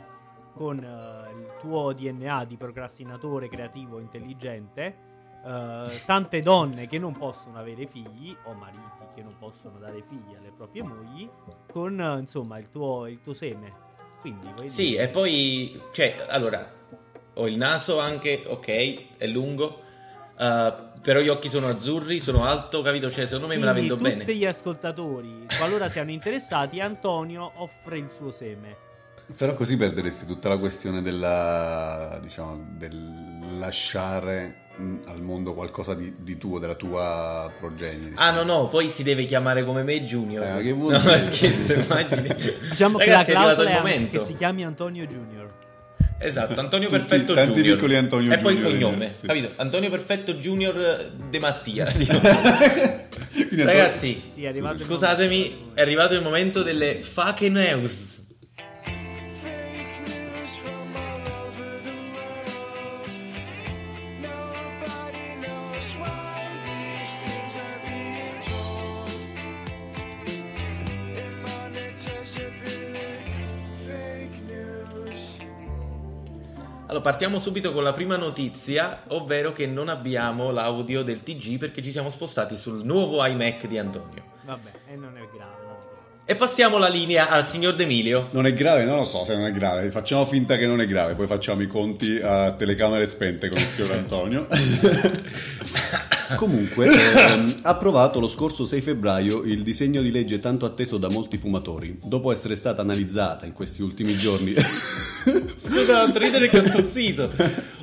con eh, il tuo DNA di procrastinatore creativo intelligente eh, tante donne che non possono avere figli o mariti che non possono dare figli alle proprie mogli con eh, insomma il tuo, il tuo seme. Quindi, Sì, dire- e poi, cioè, allora, ho il naso anche, ok, è lungo, eh, però gli occhi sono azzurri, sono alto, capito? Cioè, secondo me me la Quindi vendo tutti bene. gli ascoltatori, qualora siano interessati, Antonio offre il suo seme. Però così perderesti tutta la questione della, diciamo, del lasciare mh, al mondo qualcosa di, di tuo, della tua progenie. Ah diciamo. no no, poi si deve chiamare come me Junior. Eh, ma che vuol no, scherzo, immagini. Diciamo Ragazzi, che è la arrivato clausola il è momento. che si chiami Antonio Junior. Esatto, Antonio Tutti- Perfetto tanti Junior. piccoli Antonio E poi il Junior, cognome, sì. capito? Antonio Perfetto Junior De Mattia. Ragazzi, Sì, è il scusatemi, è arrivato il momento delle fake news. Partiamo subito con la prima notizia, ovvero che non abbiamo l'audio del TG perché ci siamo spostati sul nuovo iMac di Antonio. Vabbè, e non è grave. non è grave. E passiamo la linea al signor D'Emilio. Non è grave? Non lo so se non è grave. Facciamo finta che non è grave, poi facciamo i conti a telecamere spente con il signor Antonio. Comunque, ehm, approvato lo scorso 6 febbraio il disegno di legge tanto atteso da molti fumatori. Dopo essere stata analizzata in questi ultimi giorni. Scusa, non ridere che ho tossito.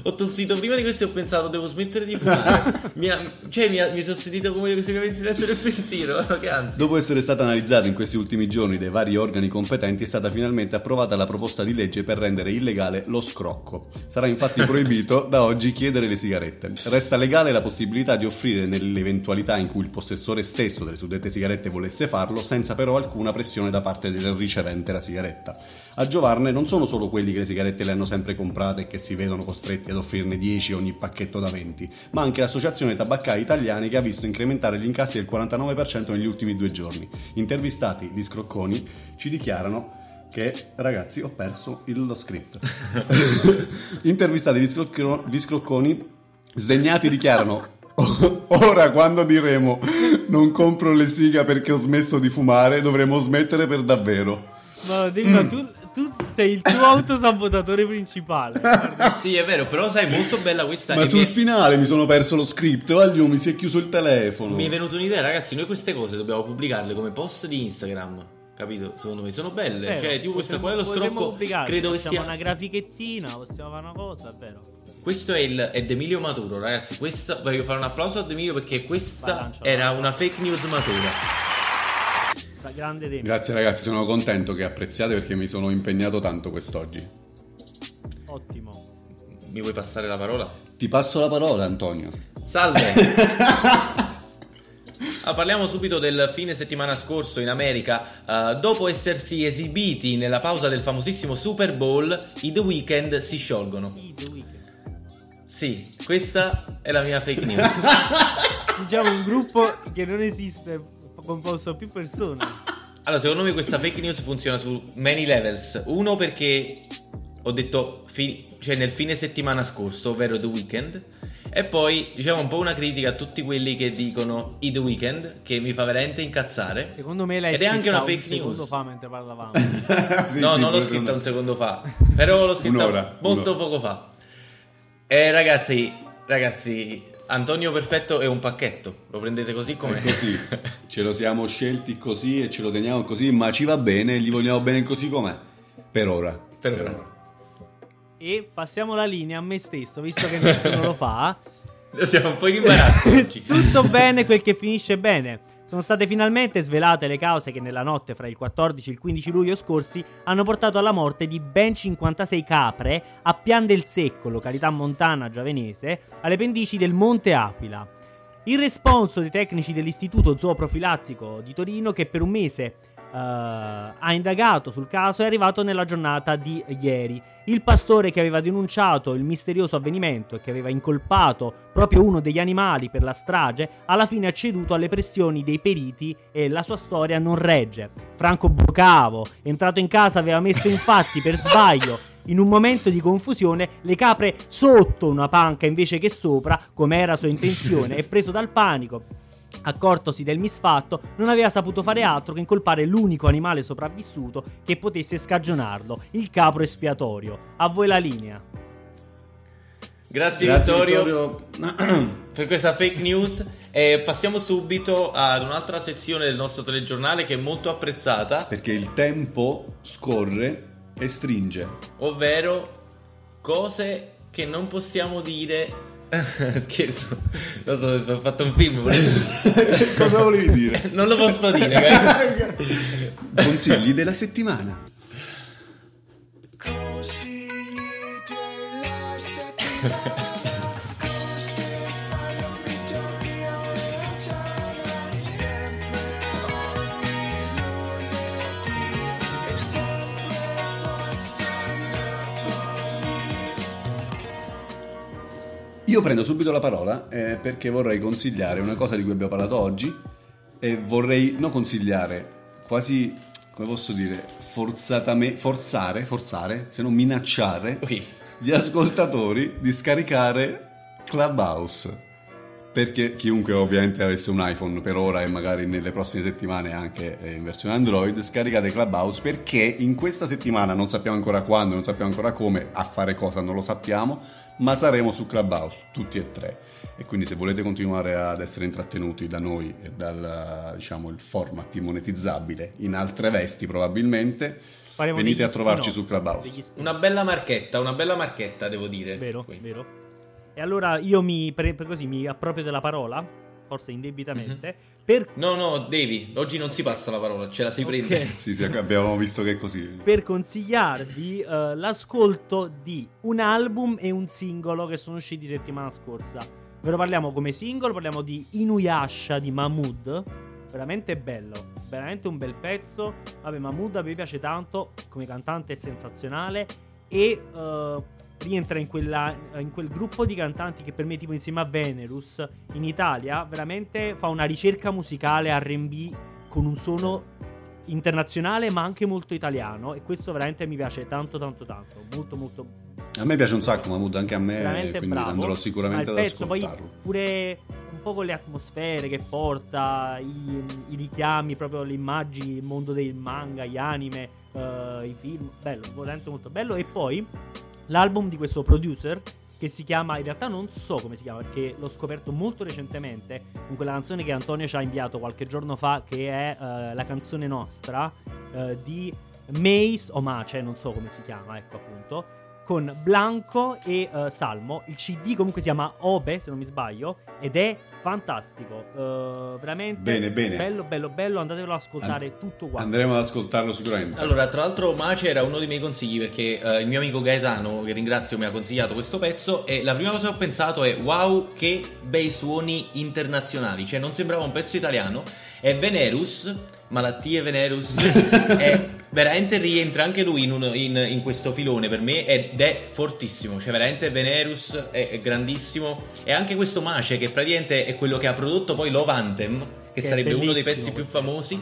Ho tossito prima di questo e ho pensato devo smettere di fumare. Mi ha- cioè, mi, ha- mi sono sentito come se mi avessi letto nel pensiero. Dopo essere stata analizzata in questi ultimi giorni dai vari organi competenti, è stata finalmente approvata la proposta di legge per rendere illegale lo scrocco. Sarà infatti proibito da oggi chiedere le sigarette. Resta legale la possibilità di offrire nell'eventualità in cui il possessore stesso delle suddette sigarette volesse farlo, senza però alcuna pressione da parte del ricevente la sigaretta. A giovarne non sono solo quelli che le sigarette le hanno sempre comprate e che si vedono costretti ad offrirne 10 ogni pacchetto da 20, ma anche l'associazione tabaccai italiani che ha visto incrementare gli incassi del 49% negli ultimi due giorni. Intervistati gli scrocconi ci dichiarano che ragazzi ho perso il- lo script. Intervistati gli, scrocco- gli scrocconi sdegnati dichiarano Ora quando diremo non compro le siga perché ho smesso di fumare dovremo smettere per davvero. Ma Dilma, tu, tu sei il tuo autosabotatore principale. Guarda. Sì, è vero, però sai, molto bella questa. Ma sul mi, finale mi sono perso lo script, Aglio mi si è chiuso il telefono. mi è venuta un'idea, ragazzi. Noi queste cose dobbiamo pubblicarle come post di Instagram. Capito? Secondo me sono belle. Vero, cioè, tipo questa qua è lo scrocco. Credo che sia. una grafichettina, possiamo fare una cosa, è vero. Questo è, il, è D'Emilio Maturo, ragazzi. Questa, voglio fare un applauso a D'Emilio perché questa Vai, lancia, era una fake news matura. Grande demo. Grazie ragazzi, sono contento che apprezziate perché mi sono impegnato tanto quest'oggi. Ottimo. Mi vuoi passare la parola? Ti passo la parola Antonio. Salve! Ah, parliamo subito del fine settimana scorso in America. Ah, dopo essersi esibiti nella pausa del famosissimo Super Bowl, i The Weeknd si sciolgono. I The Weeknd. Sì, questa è la mia fake news. Diciamo un gruppo che non esiste, composto da più persone. Allora, secondo me questa fake news funziona su many levels. Uno perché ho detto fi- cioè nel fine settimana scorso, ovvero The Weeknd. E poi diciamo un po' una critica a tutti quelli che dicono i The Weeknd, che mi fa veramente incazzare. Secondo me lei Ed è anche una fake un secondo news. fa mentre parlavamo. Sì, no, sì, non l'ho scritta secondo- un secondo fa, però l'ho scritta Un'ora, molto un'ora. poco fa. Eh, ragazzi, ragazzi, Antonio Perfetto è un pacchetto, lo prendete così come È così, ce lo siamo scelti così e ce lo teniamo così, ma ci va bene, gli vogliamo bene così com'è. Per ora. Per ora. e passiamo la linea a me stesso, visto che nessuno lo fa. Siamo un po' in imbarazzo. Tutto bene quel che finisce bene. Sono state finalmente svelate le cause che nella notte fra il 14 e il 15 luglio scorsi hanno portato alla morte di ben 56 capre a Pian del Secco, località montana giavenese, alle pendici del Monte Aquila. Il responso dei tecnici dell'Istituto Zooprofilattico di Torino, che per un mese eh, ha indagato sul caso, è arrivato nella giornata di ieri. Il pastore che aveva denunciato il misterioso avvenimento e che aveva incolpato proprio uno degli animali per la strage, alla fine ha ceduto alle pressioni dei periti e la sua storia non regge. Franco Bocavo, entrato in casa, aveva messo infatti per sbaglio in un momento di confusione le capre sotto una panca invece che sopra, come era sua intenzione, e preso dal panico. Accortosi del misfatto, non aveva saputo fare altro che incolpare l'unico animale sopravvissuto che potesse scagionarlo, il capro espiatorio. A voi la linea. Grazie, Grazie Vittorio, Vittorio. per questa fake news. E passiamo subito ad un'altra sezione del nostro telegiornale che è molto apprezzata, Perché il tempo scorre e stringe. ovvero cose che non possiamo dire. Scherzo, lo so, ho fatto un film. volevo- Cosa volevi dire? non lo posso dire. Consigli della settimana. Consigli della settimana Io prendo subito la parola eh, perché vorrei consigliare una cosa di cui abbiamo parlato oggi e vorrei non consigliare, quasi, come posso dire, forzatamente, forzare, forzare, se non minacciare Ui. gli ascoltatori di scaricare Clubhouse. Perché chiunque ovviamente avesse un iPhone per ora e magari nelle prossime settimane anche eh, in versione Android, scaricate Clubhouse perché in questa settimana non sappiamo ancora quando, non sappiamo ancora come, a fare cosa non lo sappiamo, ma saremo su Clubhouse tutti e tre. E quindi se volete continuare ad essere intrattenuti da noi e dal diciamo il format monetizzabile in altre vesti probabilmente, Faremo venite a trovarci spin-off, su Clubhouse. Una bella marchetta, una bella marchetta, devo dire. Vero, Qui. vero. E allora io mi, pre- per così, mi approprio della parola, forse indebitamente, Mhm. per, No, no, devi. Oggi non si passa la parola, ce la si Ok. prende. Sì, sì, abbiamo visto che è così. per consigliarvi eh, l'ascolto di un album e un singolo che sono usciti settimana scorsa. Ve lo parliamo come singolo, parliamo di Inuyasha di Mahmood. Veramente bello, veramente un bel pezzo. Vabbè, Mahmood a me piace tanto, come cantante è sensazionale e eh, rientra in, quella- in quel gruppo di cantanti che per me tipo insieme a Venerus in Italia veramente fa una ricerca musicale R&B con un suono internazionale ma anche molto italiano e questo veramente mi piace tanto tanto tanto. Molto molto A me piace un sacco Mahmood, anche a me, veramente quindi bravo. andrò sicuramente ad pezzo poi ascoltarlo. pure un po' con le atmosfere che porta i, i richiami proprio le immagini il mondo del manga gli anime eh, i film bello veramente molto bello. E poi l'album di questo producer che si chiama, in realtà non so come si chiama perché l'ho scoperto molto recentemente con quella canzone che Antonio ci ha inviato qualche giorno fa che è eh, la canzone nostra eh, di Mace o Mace, non so come si chiama, ecco appunto, con Blanco e eh, Salmo. Il CD comunque si chiama Obe, se non mi sbaglio, ed è fantastico, eh, veramente Bene, bene. bello, bello, bello, andatevelo ad ascoltare tutto quanto. Andremo ad ascoltarlo sicuramente. Allora, tra l'altro, Mace era uno dei miei consigli perché eh, il mio amico Gaetano, che ringrazio, mi ha consigliato questo pezzo. E la prima cosa che ho pensato è: wow, che bei suoni internazionali! Cioè, non sembrava un pezzo italiano. E Venerus, Malattie Venerus, è, veramente rientra anche lui in, uno- in- in questo filone per me ed è fortissimo. Cioè, veramente Venerus è, è grandissimo. E anche questo Mace, che praticamente è quello che ha prodotto poi Love Anthem, che che, sarebbe uno dei pezzi più famosi.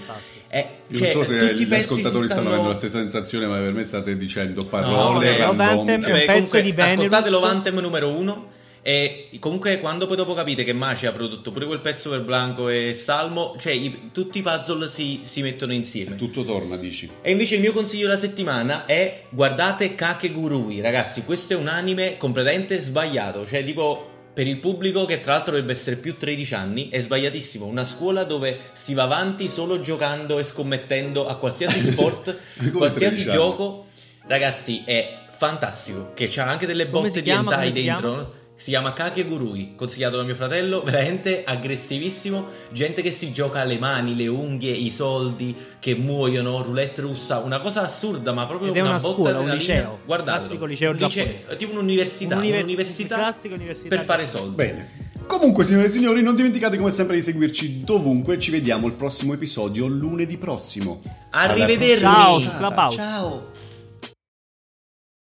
È, Io cioè, non so se tutti i gli ascoltatori stanno avendo la stessa sensazione, ma per me state dicendo parole vabbè, random. Vabbè, che- è un pezzo di Benelux. Ascoltate l'Ovantem numero uno. E comunque, quando poi dopo capite che Maci ha prodotto pure quel pezzo per Blanco e Salmo, cioè i- tutti i puzzle si, si mettono insieme. Tutto torna, dici. E invece il mio consiglio della settimana è guardate Kakegurui, ragazzi, questo è un anime completamente sbagliato, cioè tipo per il pubblico che tra l'altro dovrebbe essere più 13 anni, è sbagliatissimo, una scuola dove si va avanti solo giocando e scommettendo a qualsiasi sport, qualsiasi 13 anni. gioco, ragazzi, è fantastico, che c'ha anche delle si di hentai dentro. Si chiama Kakegurui, consigliato da mio fratello, veramente aggressivissimo. Gente che si gioca le mani, le unghie, i soldi, che muoiono, roulette russa, una cosa assurda, ma proprio Ed una, una botta scuola, un adrenalina. liceo. Guardatelo. Classico liceo Un lice- giapponese. tipo un'università, Un'univer- un'università università per fare soldi. Bene. Comunque, signore e signori, non dimenticate come sempre di seguirci dovunque. Ci vediamo al prossimo episodio lunedì prossimo. Arrivederci. Ciao. Ciao.